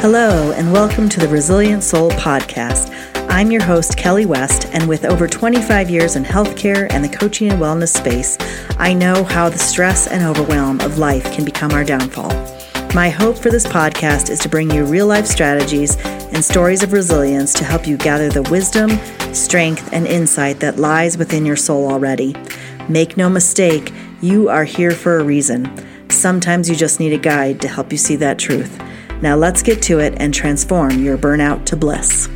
Hello, and welcome to the Resilient Soul Podcast. I'm your host, Kelly West, and with over 25 years in healthcare and the coaching and wellness space, I know how the stress and overwhelm of life can become our downfall. My hope for this podcast is to bring you real life strategies and stories of resilience to help you gather the wisdom, strength, and insight that lies within your soul already. Make no mistake, you are here for a reason. Sometimes you just need a guide to help you see that truth. Now let's get to it and transform your burnout to bliss.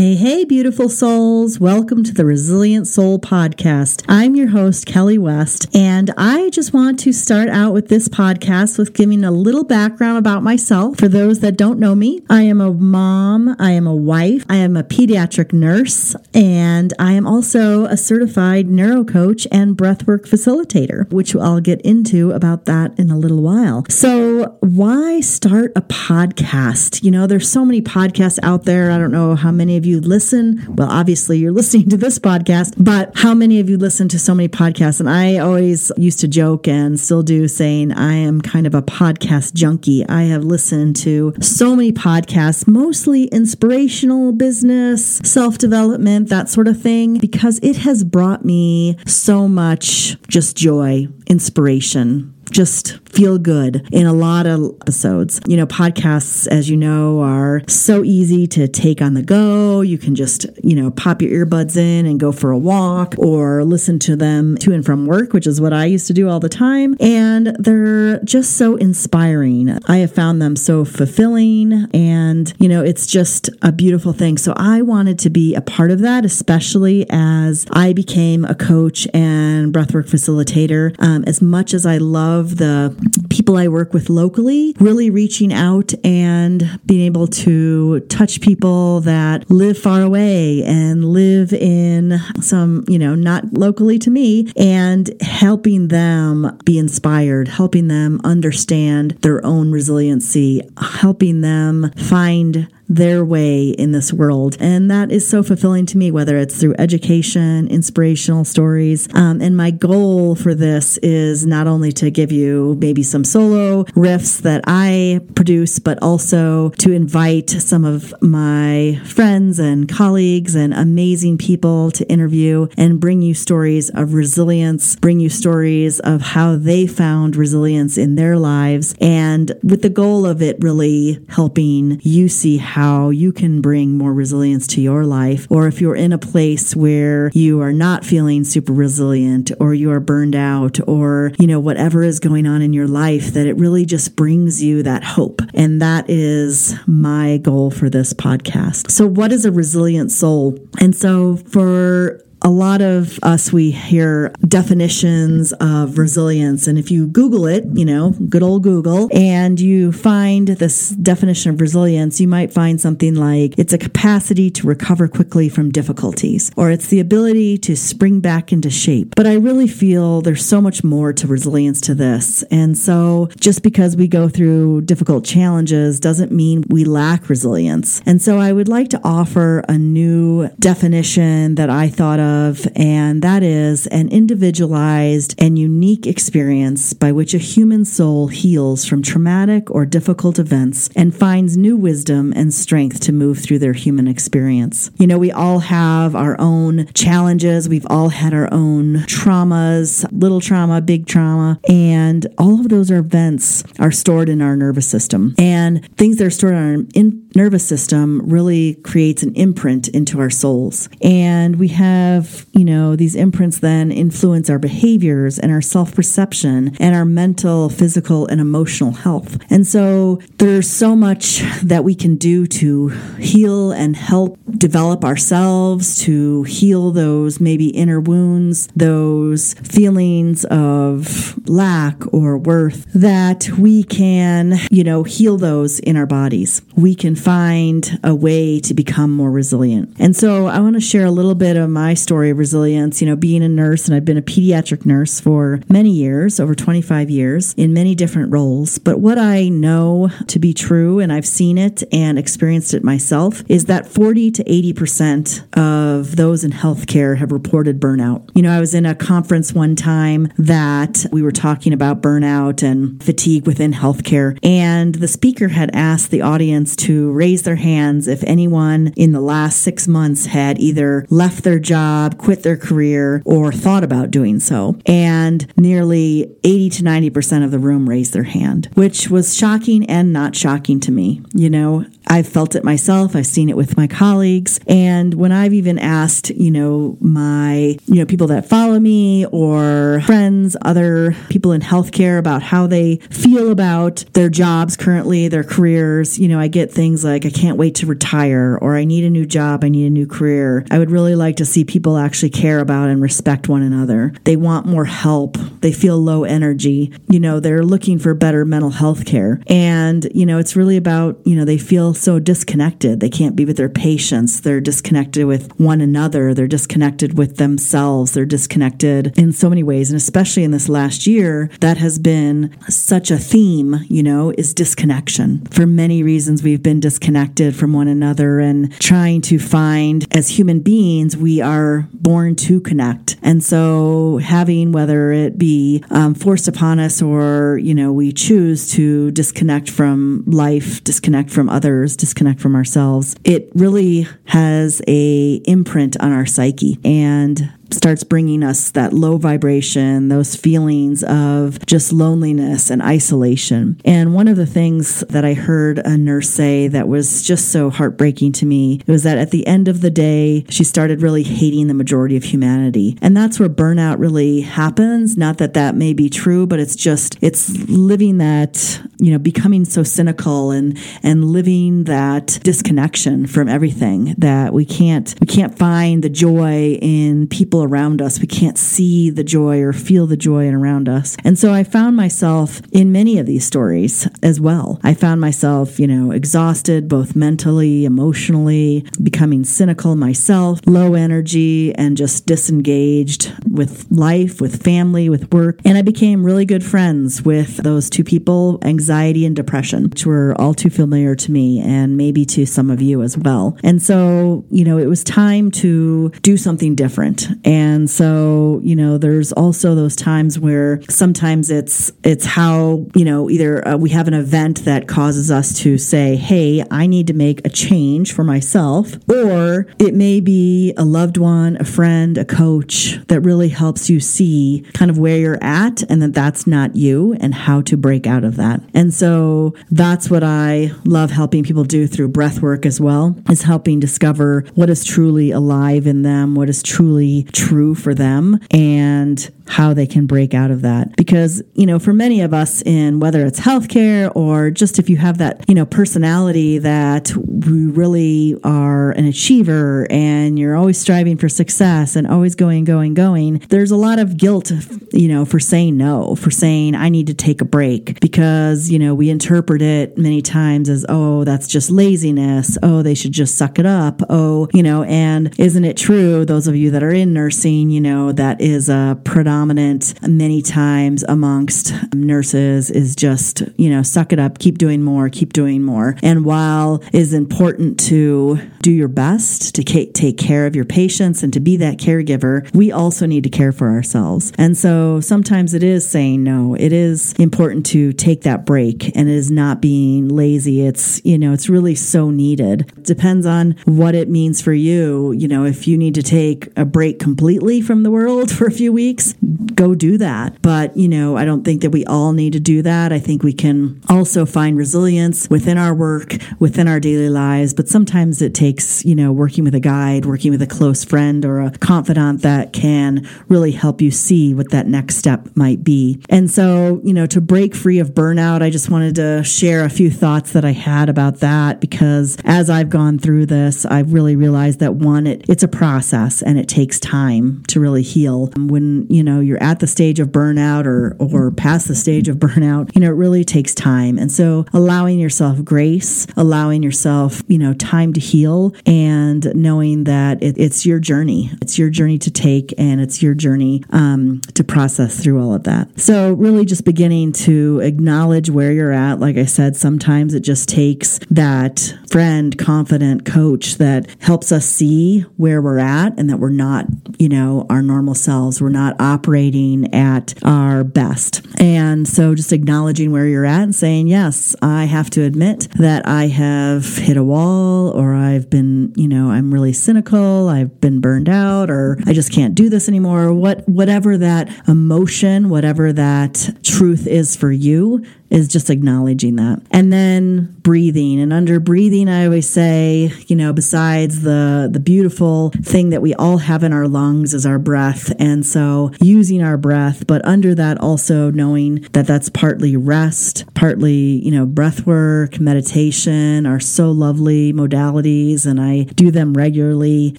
Hey, hey, beautiful souls. Welcome to the Resilient Soul Podcast. I'm your host, Kelly West, and I just want to start out with this podcast with giving a little background about myself. For those that don't know me, I am a mom, I am a wife, I am a pediatric nurse, and I am also a certified neuro coach and breathwork facilitator, which I'll get into about that in a little while. So, why start a podcast? You know, there's so many podcasts out there. I don't know how many of you listen? Well, obviously you're listening to this podcast, but how many of you listen to so many podcasts? And I always used to joke and still do saying I am kind of a podcast junkie. I have listened to so many podcasts, mostly inspirational business, self development, that sort of thing, because it has brought me so much just joy, inspiration, just feel good in a lot of episodes. You know, podcasts, as you know, are so easy to take on the go. You can just, you know, pop your earbuds in and go for a walk or listen to them to and from work, which is what I used to do all the time. And they're just so inspiring. I have found them so fulfilling and, you know, it's just a beautiful thing. So I wanted to be a part of that, especially as I became a coach and breathwork facilitator. Um, as much as I love the people I work with locally, really reaching out and being able to touch people that live far away and live in some, you know, not locally to me, and helping them be inspired, helping them understand their own resiliency, helping them find their way in this world. And that is so fulfilling to me, whether it's through education, inspirational stories. Um, and my goal for this is not only to give you maybe some solo riffs that I produce, but also to invite some of my friends and colleagues and amazing people to interview and bring you stories of resilience, bring you stories of how they found resilience in their lives. And with the goal of it really helping you see how how you can bring more resilience to your life, or if you're in a place where you are not feeling super resilient, or you are burned out, or, you know, whatever is going on in your life, that it really just brings you that hope. And that is my goal for this podcast. So, what is a resilient soul? And so, for a lot of us, we hear definitions of resilience. And if you Google it, you know, good old Google, and you find this definition of resilience, you might find something like it's a capacity to recover quickly from difficulties, or it's the ability to spring back into shape. But I really feel there's so much more to resilience to this. And so just because we go through difficult challenges doesn't mean we lack resilience. And so I would like to offer a new definition that I thought of of, and that is an individualized and unique experience by which a human soul heals from traumatic or difficult events and finds new wisdom and strength to move through their human experience. You know, we all have our own challenges, we've all had our own traumas, little trauma, big trauma, and all of those events are stored in our nervous system. And things that are stored in our nervous system really creates an imprint into our souls. And we have, you know, these imprints then influence our behaviors and our self perception and our mental, physical, and emotional health. And so there's so much that we can do to heal and help develop ourselves, to heal those maybe inner wounds, those feelings of lack or worth that we can, you know, heal those in our bodies. We can find a way to become more resilient. And so I want to share a little bit of my story story of resilience, you know, being a nurse, and I've been a pediatric nurse for many years, over 25 years, in many different roles. But what I know to be true, and I've seen it and experienced it myself, is that 40 to 80% of those in healthcare have reported burnout. You know, I was in a conference one time that we were talking about burnout and fatigue within healthcare, and the speaker had asked the audience to raise their hands if anyone in the last six months had either left their job, quit their career, or thought about doing so. And nearly 80 to 90% of the room raised their hand, which was shocking and not shocking to me. You know, I've felt it myself. I've seen it with my colleagues. And when I've even asked, you know, my, you know, people that follow me or friends, other people in healthcare about how they feel about their jobs currently, their careers, you know, I get things like, I can't wait to retire or I need a new job. I need a new career. I would really like to see people actually care about and respect one another. They want more help. They feel low energy. You know, they're looking for better mental health care. And, you know, it's really about, you know, they feel so disconnected. They can't be with their patients. They're disconnected with one another. They're disconnected with themselves. They're disconnected in so many ways. And especially in this last year, that has been such a theme, you know, is disconnection. For many reasons, we've been disconnected from one another and trying to find, as human beings, we are born to connect. And so having, whether it be um, forced upon us or, you know, we choose to disconnect from life, disconnect from others, disconnect from ourselves, it really has a imprint on our psyche. And starts bringing us that low vibration, those feelings of just loneliness and isolation. And one of the things that I heard a nurse say that was just so heartbreaking to me was that at the end of the day, she started really hating the majority of humanity. And that's where burnout really happens. Not that that may be true, but it's just, it's living that, you know, becoming so cynical and, and living that disconnection from everything that we can't, we can't find the joy in people around us. We can't see the joy or feel the joy around us. And so I found myself in many of these stories as well. I found myself, you know, exhausted both mentally, emotionally, becoming cynical myself, low energy, and just disengaged with life, with family, with work. And I became really good friends with those two people, anxiety and depression, which were all too familiar to me and maybe to some of you as well. And so, you know, it was time to do something different. And so, you know, there's also those times where sometimes it's it's how, you know, either uh, we have an event that causes us to say, "Hey, I need to make a change for myself," or it may be a loved one, a friend, a coach that really helps you see kind of where you're at and that that's not you and how to break out of that. And so that's what I love helping people do through breath work as well, is helping discover what is truly alive in them, what is truly true for them. And how they can break out of that. Because, you know, for many of us in whether it's healthcare or just if you have that, you know, personality that we really are an achiever and you're always striving for success and always going, going, going, there's a lot of guilt, you know, for saying no, for saying I need to take a break because, you know, we interpret it many times as, oh, that's just laziness. Oh, they should just suck it up. Oh, you know, and isn't it true, those of you that are in nursing, you know, that is a predominant dominant many times amongst nurses is just, you know, suck it up, keep doing more, keep doing more. And while it is important to do your best to take care of your patients and to be that caregiver, we also need to care for ourselves. And so sometimes it is saying no. It is important to take that break and it is not being lazy. It's, you know, it's really so needed. Depends on what it means for you. You know, if you need to take a break completely from the world for a few weeks, go do that. But, you know, I don't think that we all need to do that. I think we can also find resilience within our work, within our daily lives. But sometimes it takes, you know, working with a guide, working with a close friend or a confidant that can really help you see what that next step might be. And so, you know, to break free of burnout, I just wanted to share a few thoughts that I had about that because as I've gone through this, I've really realized that one, it, it's a process and it takes time time to really heal. When, you know, you're at the stage of burnout or, or past the stage of burnout, you know, it really takes time. And so allowing yourself grace, allowing yourself, you know, time to heal and knowing that it, it's your journey. It's your journey to take and it's your journey um, to process through all of that. So really just beginning to acknowledge where you're at. Like I said, sometimes it just takes that friend, confident coach that helps us see where we're at and that we're not, you know, our normal selves. We're not operating at our best. And so just acknowledging where you're at and saying, yes, I have to admit that I have hit a wall or I've been, you know, I'm really cynical, I've been burned out or I just can't do this anymore. What whatever that emotion, whatever that truth is for you, is just acknowledging that. And then breathing. And under breathing, I always say, you know, besides the the beautiful thing that we all have in our lungs is our breath. And so using our breath, but under that also knowing that that's partly rest, partly, you know, breath work, meditation are so lovely modalities and I do them regularly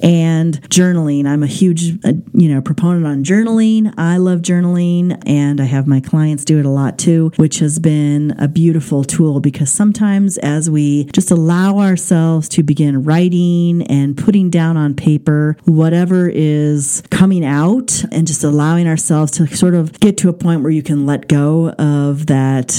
and journaling. I'm a huge, uh, you know, proponent on journaling. I love journaling and I have my clients do it a lot too, which has been been a beautiful tool because sometimes as we just allow ourselves to begin writing and putting down on paper whatever is coming out and just allowing ourselves to sort of get to a point where you can let go of that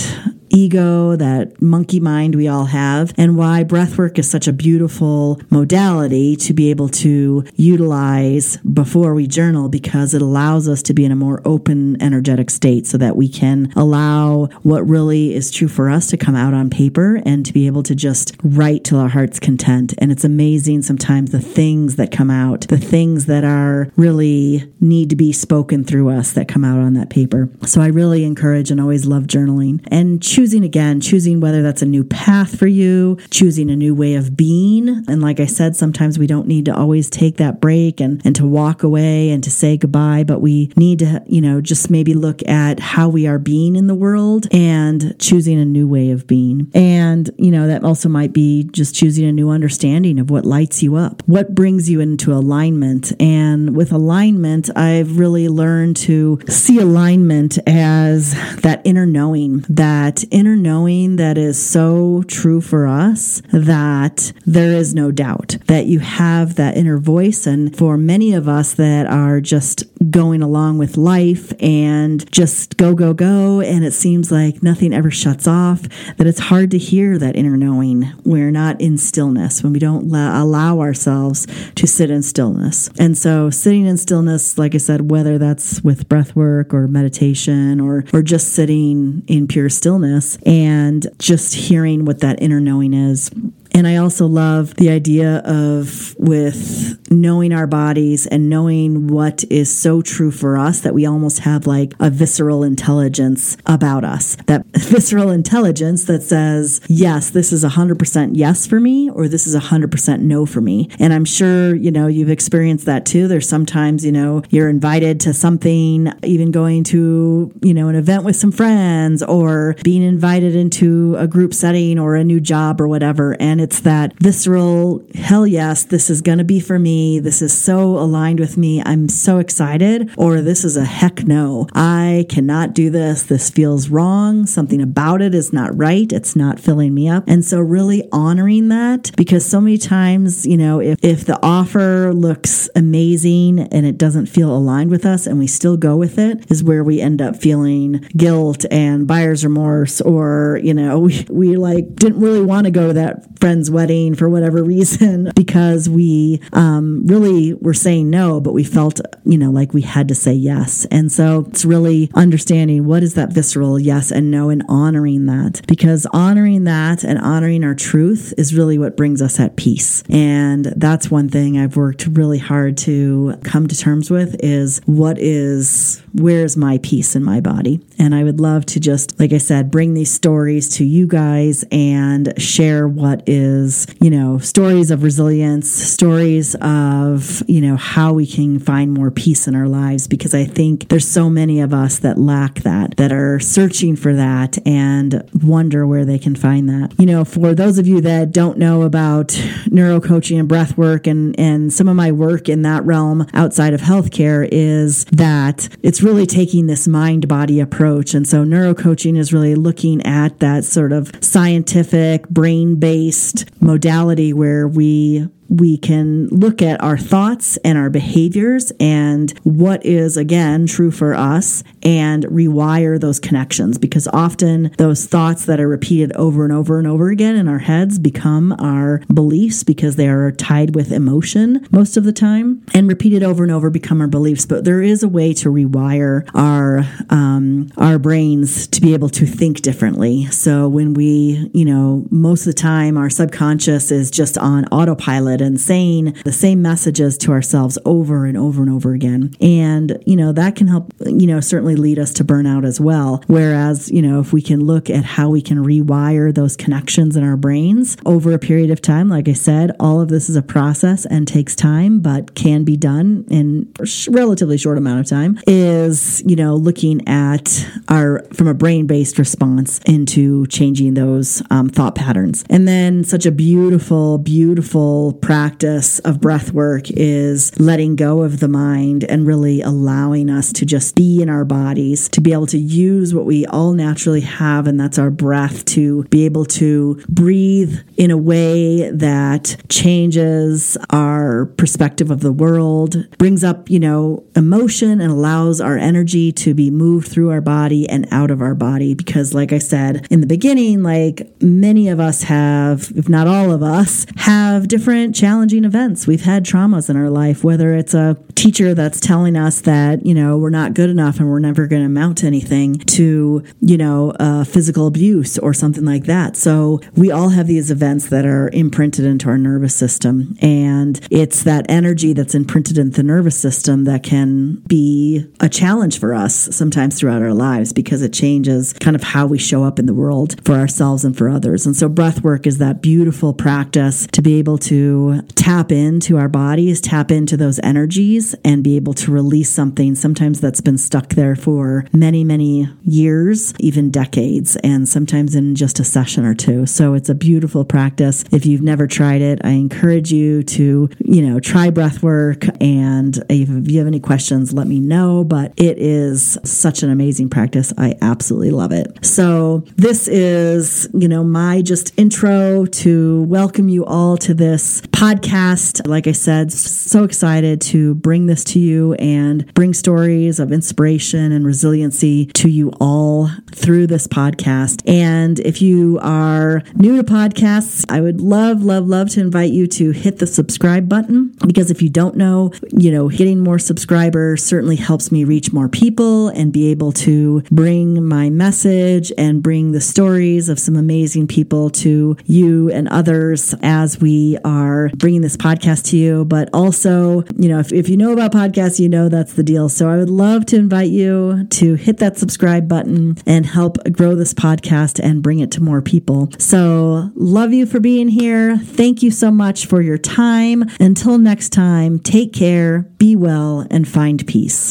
ego, that monkey mind we all have, and why breathwork is such a beautiful modality to be able to utilize before we journal because it allows us to be in a more open, energetic state so that we can allow what really is true for us to come out on paper and to be able to just write till our heart's content. And it's amazing sometimes the things that come out, the things that are really need to be spoken through us that come out on that paper. So I really encourage and always love journaling and choose choosing again, choosing whether that's a new path for you, choosing a new way of being. And like I said, sometimes we don't need to always take that break and, and to walk away and to say goodbye, but we need to, you know, just maybe look at how we are being in the world and choosing a new way of being. And, you know, that also might be just choosing a new understanding of what lights you up, what brings you into alignment. And with alignment, I've really learned to see alignment as that inner knowing, that inner knowing that is so true for us that there is no doubt that you have that inner voice. And for many of us that are just going along with life and just go, go, go, and it seems like nothing ever shuts off, that it's hard to hear that inner knowing. We're not in stillness when we don't la- allow ourselves to sit in stillness. And so, sitting in stillness, like I said, whether that's with breath work or meditation or, or just sitting in pure stillness and just hearing what that inner knowing is and I also love the idea of with knowing our bodies and knowing what is so true for us that we almost have like a visceral intelligence about us. That visceral intelligence that says, yes, this is 100% yes for me, or this is 100% no for me. And I'm sure, you know, you've experienced that too. There's sometimes, you know, you're invited to something, even going to, you know, an event with some friends or being invited into a group setting or a new job or whatever. And it's that visceral, hell yes, this is going to be for me. This is so aligned with me. I'm so excited. Or this is a heck no. I cannot do this. This feels wrong. Something about it is not right. It's not filling me up. And so really honoring that because so many times, you know, if, if the offer looks amazing and it doesn't feel aligned with us and we still go with it is where we end up feeling guilt and buyer's remorse or, you know, we, we like didn't really want to go to that friend's wedding for whatever reason because we um, really were saying no, but we felt, you know, like we had to say yes. And so it's really understanding what is that visceral yes and no and honoring that because honoring that and honoring our truth is really what brings us at peace. And that's one thing I've worked really hard to come to terms with is what is, where's my peace in my body? And I would love to just, like I said, bring these stories to you guys and share what is is, you know, stories of resilience, stories of, you know, how we can find more peace in our lives because I think there's so many of us that lack that, that are searching for that and wonder where they can find that. You know, for those of you that don't know about neurocoaching and breath work and, and some of my work in that realm outside of healthcare is that it's really taking this mind body approach. And so neurocoaching is really looking at that sort of scientific, brain based modality where we we can look at our thoughts and our behaviors and what is, again, true for us and rewire those connections because often those thoughts that are repeated over and over and over again in our heads become our beliefs because they are tied with emotion most of the time and repeated over and over become our beliefs. But there is a way to rewire our, um, our brains to be able to think differently. So when we, you know, most of the time our subconscious is just on autopilot and saying the same messages to ourselves over and over and over again. And, you know, that can help, you know, certainly lead us to burnout as well. Whereas, you know, if we can look at how we can rewire those connections in our brains over a period of time, like I said, all of this is a process and takes time, but can be done in relatively short amount of time, is, you know, looking at our, from a brain based response into changing those um, thought patterns. And then such a beautiful, beautiful practice of breath work is letting go of the mind and really allowing us to just be in our bodies, to be able to use what we all naturally have, and that's our breath, to be able to breathe in a way that changes our perspective of the world, brings up, you know, emotion and allows our energy to be moved through our body and out of our body. Because, like I said in the beginning, like many of us have, if not all of us, have different challenging events. We've had traumas in our life, whether it's a teacher that's telling us that, you know, we're not good enough and we're never going to amount to anything to, you know, uh, physical abuse or something like that. So we all have these events that are imprinted into our nervous system. And it's that energy that's imprinted into the nervous system that can be a challenge for us sometimes throughout our lives because it changes kind of how we show up in the world for ourselves and for others. And so breath work is that beautiful practice to be able to tap into our bodies, tap into those energies, and be able to release something sometimes that's been stuck there for many, many years, even decades, and sometimes in just a session or two. So it's a beautiful practice. If you've never tried it, I encourage you to, you know, try breath work. And if you have any questions, let me know. But it is such an amazing practice. I absolutely love it. So this is, you know, my just intro to welcome you all to this podcast. Like I said, so excited to bring this to you and bring stories of inspiration and resiliency to you all through this podcast. And if you are new to podcasts, I would love, love, love to invite you to hit the subscribe button because if you don't know, you know, hitting more subscribers certainly helps me reach more people and be able to bring my message and bring the stories of some amazing people to you and others as we are bringing this podcast to you. But also, you know, if, if you know about podcasts, you know that's the deal. So I would love to invite you to hit that subscribe button and help grow this podcast and bring it to more people. So love you for being here. Thank you so much for your time. Until next time, take care, be well, and find peace.